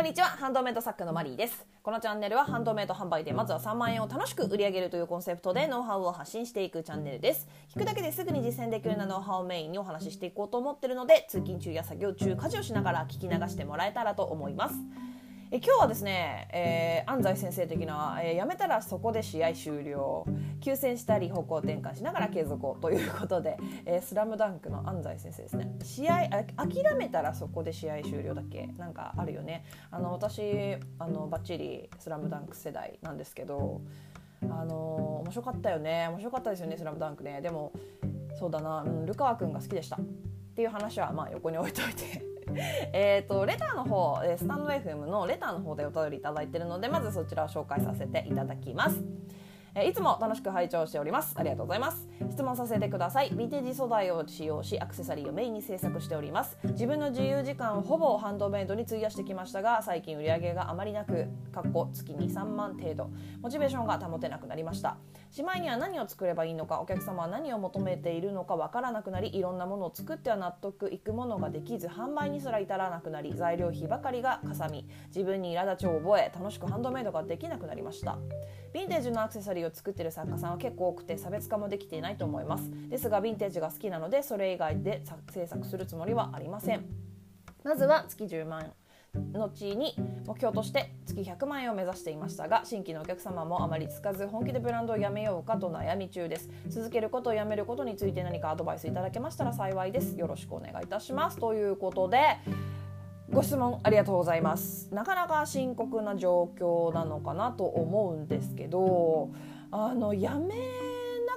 こんにちは。ハンドメイド作家のマリーです。このチャンネルはハンドメイド販売でまずは3万円を楽しく売り上げるというコンセプトでノウハウを発信していくチャンネルです。聞くだけですぐに実践できるようなノウハウをメインにお話ししていこうと思ってるので通勤中や作業中家事をしながら聞き流してもらえたらと思います。え今日はですね、えー、安西先生的な、えー、やめたらそこで試合終了。休戦したり方向転換しながら継続をということで「えー、スラムダンクの安西先生ですね。試合あ諦めたらそこで試合終了だっけ？なんかあるよね。あの私あのバッチリ「スラムダンク世代なんですけどあの面白かったよね。面白かったですよね「スラムダンクね。でもそうだな、うん、ルカワ君が好きでした。っていう話はまあ横に置いといて。えっとレターの方スタンド FM のレターの方でお便り頂いてるのでまずそちらを紹介させていただきます。えいつも楽しく拝聴しております。ありがとうございます。質問させてください。ヴィンテージ素材を使用しアクセサリーをメインに制作しております。自分の自由時間をほぼハンドメイドに費やしてきましたが最近売り上げがあまりなくかっこ月23万程度。モチベーションが保てなくなりました。しまいには何を作ればいいのかお客様は何を求めているのかわからなくなりいろんなものを作っては納得いくものができず販売にすら至らなくなり材料費ばかりがかさみ自分に苛立ちを覚え楽しくハンドメイドができなくなりました。ヴィンテージのアクセサリーを作ってる作家さんは結構多くて差別化もできていないと思います。ですがヴィンテージが好きなのでそれ以外で制作するつもりはありません。まずは月10万後に目標として月100万円を目指していましたが新規のお客様もあまりつかず本気でブランドをやめようかと悩み中です。続けることをやめることについて何かアドバイスいただけましたら幸いです。よろしくお願いいたします。ということでご質問ありがとうございます。なかなか深刻な状況なのかなと思うんですけどあのやめ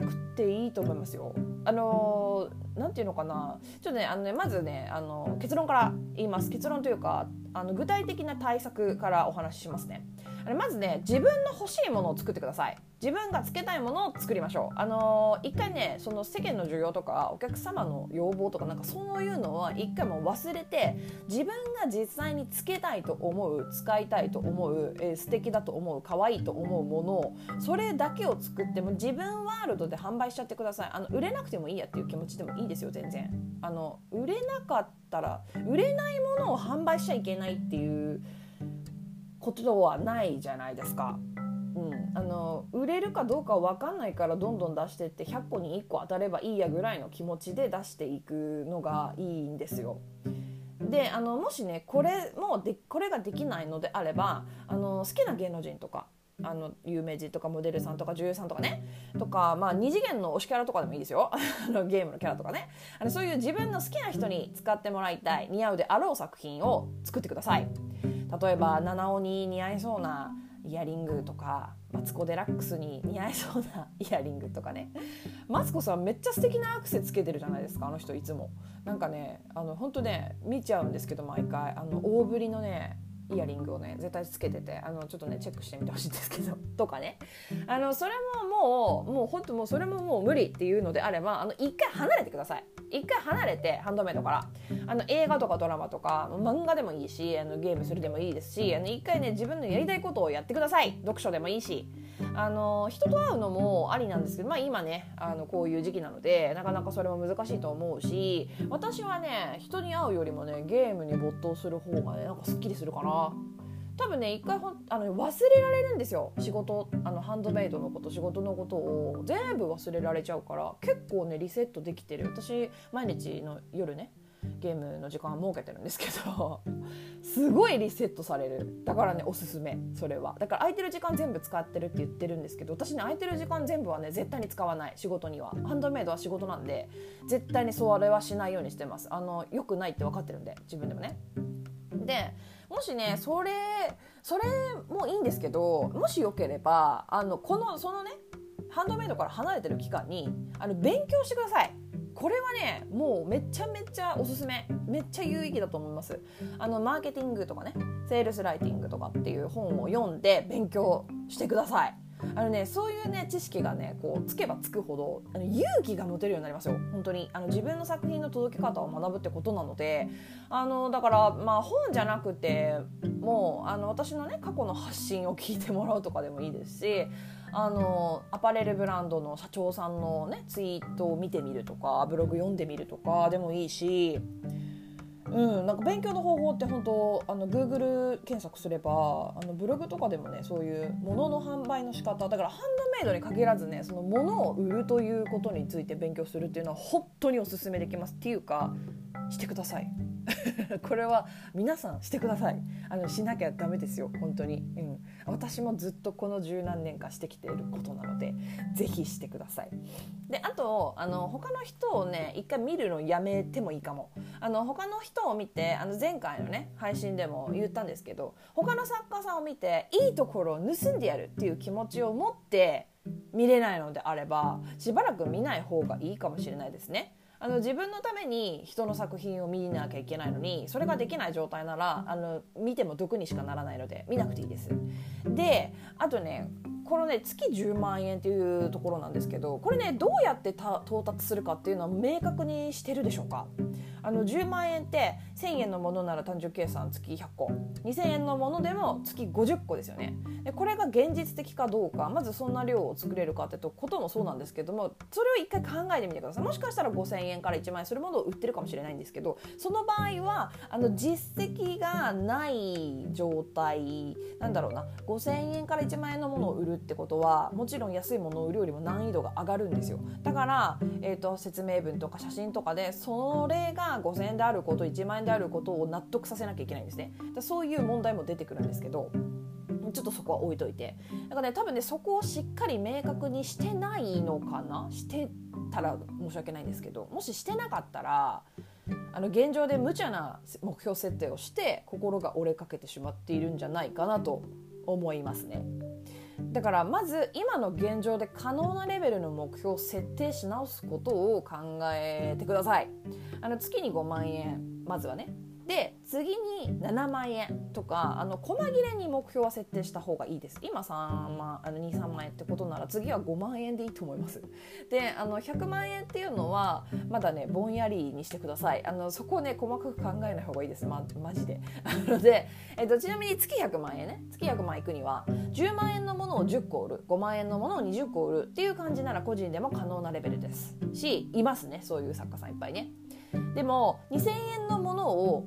なくていいと思いますよ。あのなんていうのかな。ちょっとねあのねまずねあの結論から言います。結論というかあの具体的な対策からお話ししますね。まずね自分の欲しいものを作ってください。自分がつけたいものを作りましょう。あのー、一回ねその世間の需要とかお客様の要望とかなんかそういうのは一回も忘れて自分が実際につけたいと思う使いたいと思う、えー、素敵だと思う可愛いと思うものをそれだけを作っても自分ワールドで販売しちゃってください。あの売れなくてもいいやっていう気持ちでもいいですよ全然。あの売れなかったら売れないものを販売しちゃいけないっていうことはないじゃないですか。うん、あの売れるかどうか分かんないからどんどん出してって100個に1個当たればいいやぐらいの気持ちで出していくのがいいんですよ。であのもしねこれもでこれができないのであればあの好きな芸能人とかあの有名人とかモデルさんとか女優さんとかねとか、まあ、二次元の推しキャラとかでもいいですよ。あのゲームのキャラとかね。あのそういう自分の好きな人に使ってもらいたい似合うであろう作品を作ってください。例えば七尾に似合いそうなイヤリングとかマツコ・デラックスに似合いそうな イヤリングとかね。マツコさんめっちゃ素敵なアクセつけてるじゃないですかあの人いつも。なんかねあの本当ね見ちゃうんですけど毎回。あの大ぶりのねイヤリングをね絶対つけててあのちょっとねチェックしてみてほしいんですけど とかね。あのそれももうもう本当もうそれももう無理っていうのであればあの一回離れてください。一回離れてハンドメイドから。あの映画とかドラマとか漫画でもいいしあのゲームするでもいいですしあの一回ね自分のやりたいことをやってください。読書でもいいしあの人と会うのもありなんですけど、まあ、今ねあのこういう時期なのでなかなかそれも難しいと思うし私はね人に会うよりもねゲームに没頭する方がねなんかすっきりするかな。多分ね一回ほんあの忘れられるんですよ。仕事あのハンドメイドのこと仕事のことを全部忘れられちゃうから結構ねリセットできてる。私毎日の夜ねゲームの時間設けてるんですけど すごいリセットされる。だからねおすすめそれは。だから空いてる時間全部使ってるって言ってるんですけど私ね空いてる時間全部はね絶対に使わない。仕事には。ハンドメイドは仕事なんで絶対にそうあれはしないようにしてます。あの良くないって分かってるんで自分でもね。でもしねそれそれもいいんですけどもしよければあのこのそのねハンドメイドから離れてる期間にあの勉強してください。これはねもうめちゃめちゃおすすめ。めっちゃ有意義だと思います。あのマーケティングとかねセールスライティングとかっていう本を読んで勉強してください。あのねそういうね知識がねこうつけばつくほどあの勇気が持てるようになりますよ。本当に。あの自分の作品の届け方を学ぶってことなので。あのだからまあ本じゃなくてもうあの私のね過去の発信を聞いてもらうとかでもいいですしあのアパレルブランドの社長さんのねツイートを見てみるとかブログ読んでみるとかでもいいしうん、なんか勉強の方法って本当あの Google 検索すればあのブログとかでもねそういう物のの販売の仕方だからハンドメイドに限らずねその物を売るということについて勉強するっていうのは本当におすすめできます。っていうかしてください。これは皆さんしてください。あのしなきゃダメですよ。本当に、うん、私もずっとこの十何年かしてきていることなのでぜひしてください。であとあの他の人をね一回見るのやめてもいいかも。あの他の人を見てあの前回のね配信でも言ったんですけど他の作家さんを見ていいところを盗んでやるっていう気持ちを持って見れないのであればしばらく見ない方がいいかもしれないですね。あの自分のために人の作品を見なきゃいけないのにそれができない状態ならあの見ても毒にしかならないので見なくていいです。であとねこのね月10万円っていうところなんですけどこれねどうやって到達するかっていうのは明確にしてるでしょうか？あの10万円って1000円のものなら単純計算月100個。2000円のものでも月50個ですよね。でこれが現実的かどうかまずそんな量を作れるかってこともそうなんですけどもそれを一回考えてみてください。もしかしたら5000円から1万円するものを売ってるかもしれないんですけどその場合はあの実績がない状態なんだろうな5000円から1万円のものを売るってことはもちろん安いものを売るよりも難易度が上がるんですよ。だから、えーと、説明文とか写真とかでそれが5000円であること1万円であることを納得させなきゃいけないんですね。だそういう問題も出てくるんですけどちょっとそこは置いといて。だからね多分ねそこをしっかり明確にしてないのかな？してたら申し訳ないんですけどもししてなかったらあの現状で無茶な目標設定をして心が折れかけてしまっているんじゃないかなと思いますね。だからまず今の現状で可能なレベルの目標を設定し直すことを考えてください。あの月に5万円まずはね。で次に7万円とかあの細切れに目標は設定した方がいいです。今3万あの23万円ってことなら次は5万円でいいと思います。であの100万円っていうのはまだねぼんやりにしてください。あのそこをね細かく考えない方がいいです、ま、マジで。なので、えっと、ちなみに月100万円ね。月100万いくには10万円のものを10個売る。5万円のものを20個売るっていう感じなら個人でも可能なレベルです。しいますね。そういう作家さんいっぱいね。でも2000円のものを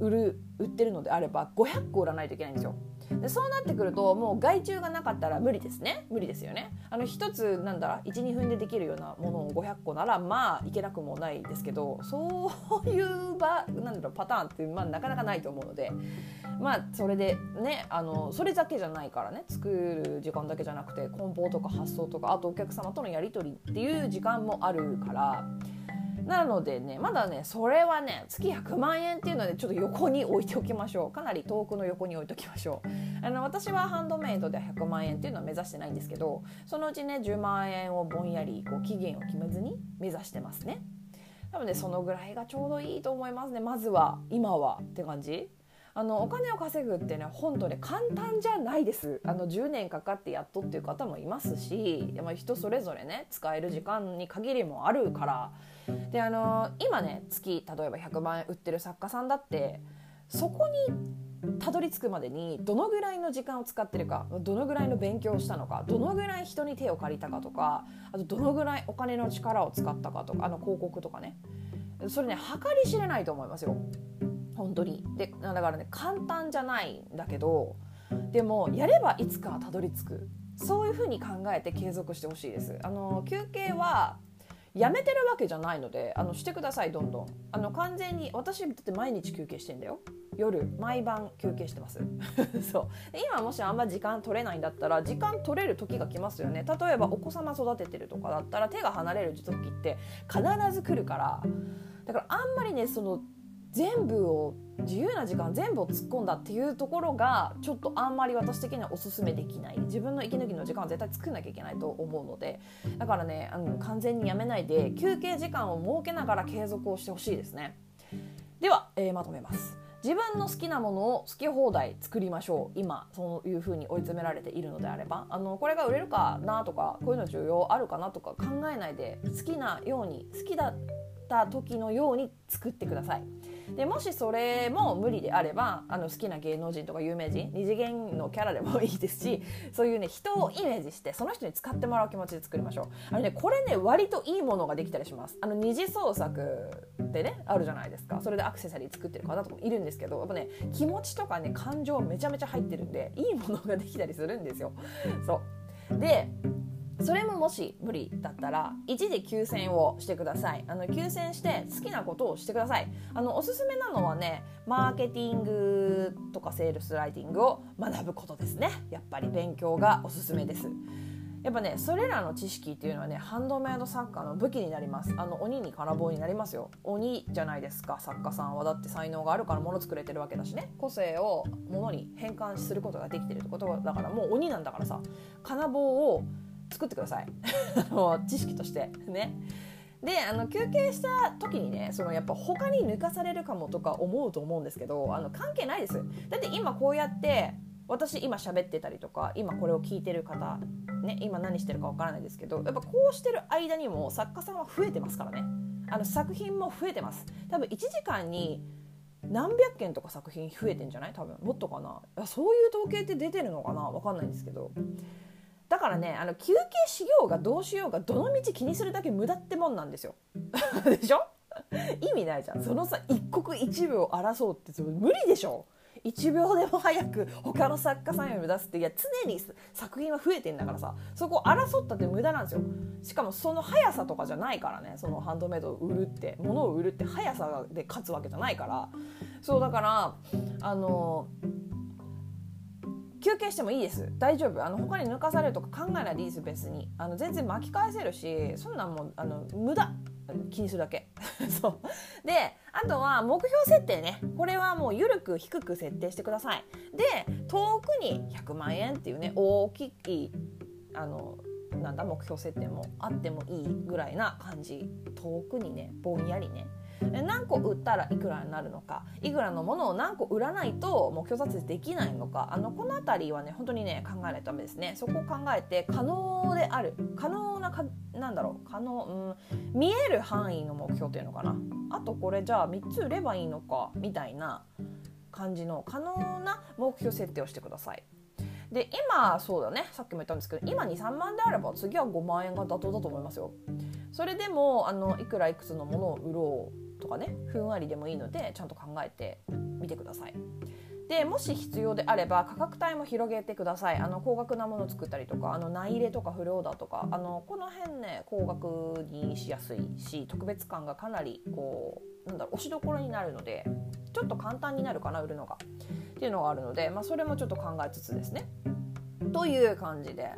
売る売ってるのであれば500個売らないといけないんですよでそうなってくるともう外注がなかったら無理ですね無理ですよねあの一つなんだ12分でできるようなものを500個ならまあいけなくもないですけどそういう場なんだろうパターンって、まあ、なかなかないと思うのでまあそれでねあのそれだけじゃないからね作る時間だけじゃなくて梱包とか発送とかあとお客様とのやり取りっていう時間もあるから。なのでねまだねそれはね月100万円っていうのでちょっと横に置いておきましょう。かなり遠くの横に置いておきましょう。あの私はハンドメイドで100万円っていうのは目指してないんですけどそのうちね10万円をぼんやりこう期限を決めずに目指してますね。多分ねそのぐらいがちょうどいいと思いますね。まずは今はって感じ。あのお金を稼ぐってね本当ね簡単じゃないです。あの10年かかってやっとっていう方もいますし人それぞれね使える時間に限りもあるから。であの今ね月例えば100万円売ってる作家さんだってそこにたどり着くまでにどのぐらいの時間を使ってるかどのぐらいの勉強をしたのかどのぐらい人に手を借りたかとかあとどのぐらいお金の力を使ったかとかあの広告とかね。それね計り知れないと思いますよ。本当に。でだからね簡単じゃないんだけどでもやればいつかはたどり着く。そういうふうに考えて継続してほしいです。あの休憩はやめてるわけじゃないのであのしてくださいどんどん。あの完全に私だって毎日休憩してんだよ。夜毎晩休憩してます。そう。今もしあんま時間取れないんだったら時間取れる時が来ますよね。例えばお子様育ててるとかだったら手が離れる時って必ず来るから。だからあんまりねその全部を自由な時間全部を突っ込んだっていうところがちょっとあんまり私的にはおすすめできない。自分の息抜きの時間は絶対作んなきゃいけないと思うのでだからねあの完全にやめないで休憩時間を設けながら継続をしてほしいですね。では、えー、まとめます。自分の好きなものを好き放題作りましょう。今そういうふうに追い詰められているのであればあのこれが売れるかなとかこういうの重要あるかなとか考えないで好きなように好きだった時のように作ってください。でもしそれも無理であればあの好きな芸能人とか有名人二次元のキャラでもいいですしそういうね人をイメージしてその人に使ってもらう気持ちで作りましょう。あのねこれね割といいものができたりします。あの二次創作ってねあるじゃないですか。それでアクセサリー作ってる方とかもいるんですけどやっぱね気持ちとかね感情めちゃめちゃ入ってるんでいいものができたりするんですよ。そう。でそれももし無理だったら一時休戦をしてください。あの休戦して好きなことをしてください。あのおすすめなのはねマーケティングとかセールスライティングを学ぶことですね。やっぱり勉強がおすすめです。やっぱねそれらの知識っていうのはねハンドメイド作家の武器になります。あの鬼に金棒になりますよ。鬼じゃないですか。作家さんは。だって才能があるから物作れてるわけだしね。個性を物に変換することができてるってことだからもう鬼なんだからさ。金棒を作ってください。知識として。ね。であの休憩した時にねそのやっぱ他に抜かされるかもとか思うと思うんですけどあの関係ないです。だって今こうやって私今喋ってたりとか今これを聞いてる方ね今何してるかわからないですけどやっぱこうしてる間にも作家さんは増えてますからね。あの作品も増えてます。多分1時間に何百件とか作品増えてんじゃない？多分。もっとかな？そういう統計って出てるのかな？わかんないんですけど。だからねあの休憩しようがどうしようがどの道気にするだけ無駄ってもんなんですよ。でしょ？意味ないじゃん。そのさ一刻一秒争うって無理でしょ。1秒でも早く他の作家さんより出すっていや常に作品は増えてんだからさ。そこ争ったって無駄なんですよ。しかもその速さとかじゃないからね。そのハンドメイドを売るって物を売るって速さで勝つわけじゃないから。そうだからあの休憩してもいいです。大丈夫。あの他に抜かされるとか考えないでいいです別に。あの全然巻き返せるしそんなんもうあの無駄。気にするだけ。そう。であとは目標設定ね。これはもう緩く低く設定してください。で遠くに100万円っていうね大きいあのなんだ目標設定もあってもいいぐらいな感じ。遠くにねぼんやりね。何個売ったらいくらになるのか？いくらのものを何個売らないと目標達成できないのか？あのこの辺りはね本当にね考えないとダメですね。そこを考えて可能である可能なかなんだろう？可能、うん、見える範囲の目標っていうのかな？あとこれじゃあ3つ売ればいいのか？みたいな感じの可能な目標設定をしてください。で今そうだね。さっきも言ったんですけど今23万であれば次は5万円が妥当だと思いますよ。それでもあのいくらいくつのものを売ろうとかねふんわりでもいいのでちゃんと考えてみてください。でもし必要であれば価格帯も広げてください。あの高額なものを作ったりとかあの内入れとかフルオーダーとかあのこの辺ね高額にしやすいし特別感がかなりこうなんだろう押しどころになるのでちょっと簡単になるかな売るのが。っていうのがあるので、まあ、それもちょっと考えつつですね。という感じで。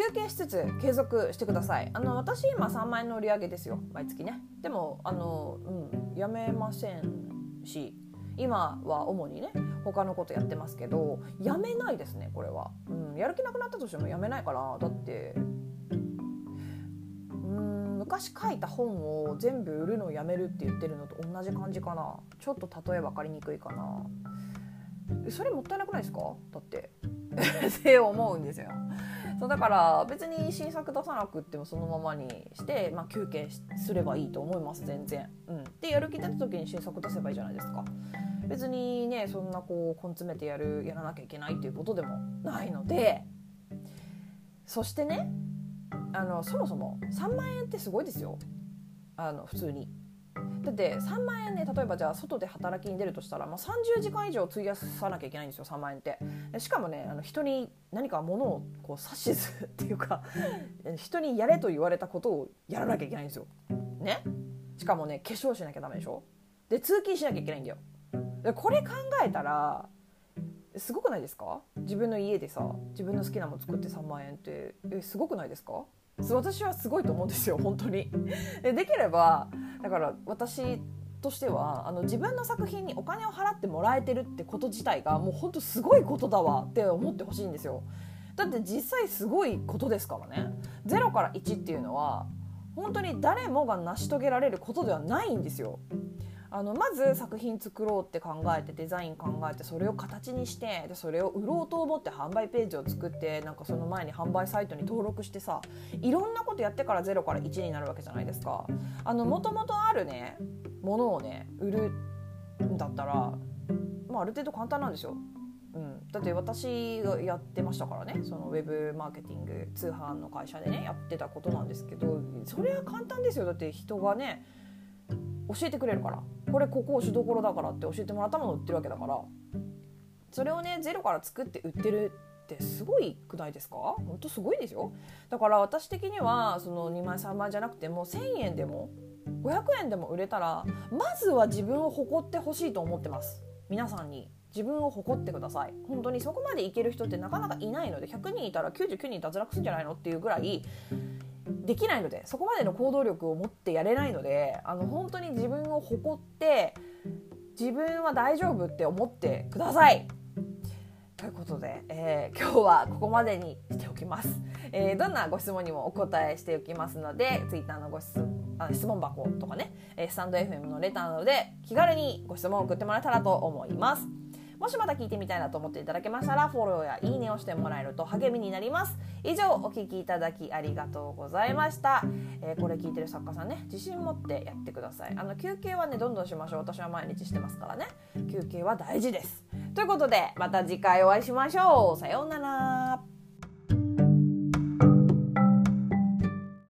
休憩しつつ継続してください。あの私今3万円の売り上げですよ。毎月ね。でもあの、うん、やめませんし今は主にね他のことやってますけどやめないですねこれは、うん、やる気なくなったとしてもやめないから。だってうん昔書いた本を全部売るのをやめるって言ってるのと同じ感じかな。ちょっと例え分かりにくいかな。それもったいなくないですか？だって。って思うんですよ。そうだから別に新作出さなくってもそのままにして、まあ、休憩すればいいと思います全然。うん、でやる気出た時に新作出せばいいじゃないですか。別にねそんなこう根詰めてやるやらなきゃいけないっていうことでもないのでそしてねあのそもそも3万円ってすごいですよあの普通に。だって3万円ね例えばじゃあ外で働きに出るとしたら、まあ、30時間以上費やさなきゃいけないんですよ3万円って。しかもねあの人に何か物をこう指図っていうか 人にやれと言われたことをやらなきゃいけないんですよ。ね？しかもね化粧しなきゃダメでしょ？で通勤しなきゃいけないんだよ。でこれ考えたらすごくないですか？自分の家でさ自分の好きなもの作って3万円って。えすごくないですか？私はすごいと思うんですよ本当に。でできればだから私としてはあの自分の作品にお金を払ってもらえてるってこと自体がもう本当すごいことだわって思ってほしいんですよ。だって実際すごいことですからね。0から1っていうのは本当に誰もが成し遂げられることではないんですよ。あのまず作品作ろうって考えてデザイン考えてそれを形にしてでそれを売ろうと思って販売ページを作ってなんかその前に販売サイトに登録してさいろんなことやってから0から1になるわけじゃないですか。あの元々あるねものをね売るだったら、まあ、ある程度簡単なんですよ。うん、だって私がやってましたからねそのウェブマーケティング通販の会社でねやってたことなんですけどそれは簡単ですよだって人がね教えてくれるから。これここ押しどころだからって教えてもらったものを売ってるわけだから。それをねゼロから作って売ってるってすごいくないですか？本当すごいですよ。だから私的にはその2万3万じゃなくても1,000円でも500円でも売れたらまずは自分を誇ってほしいと思ってます。皆さんに。自分を誇ってください。本当にそこまでいける人ってなかなかいないので100人いたら99人脱落するんじゃないのっていうぐらいできないのでそこまでの行動力を持ってやれないのであの本当に自分を誇って自分は大丈夫って思ってください。ということで、えー、今日はここまでにしておきます、えー、どんなご質問にもお答えしておきますので Twitter のご質あ質問箱とかねスタンド FM のレターなどで気軽にご質問を送ってもらえたらと思います。もしまた聞いてみたいなと思っていただけましたらフォローやいいねをしてもらえると励みになります。以上お聞きいただきありがとうございました、えー、これ聞いてる作家さんね自信持ってやってください。あの休憩はねどんどんしましょう。私は毎日してますからね。休憩は大事です。ということでまた次回お会いしましょう。さようなら。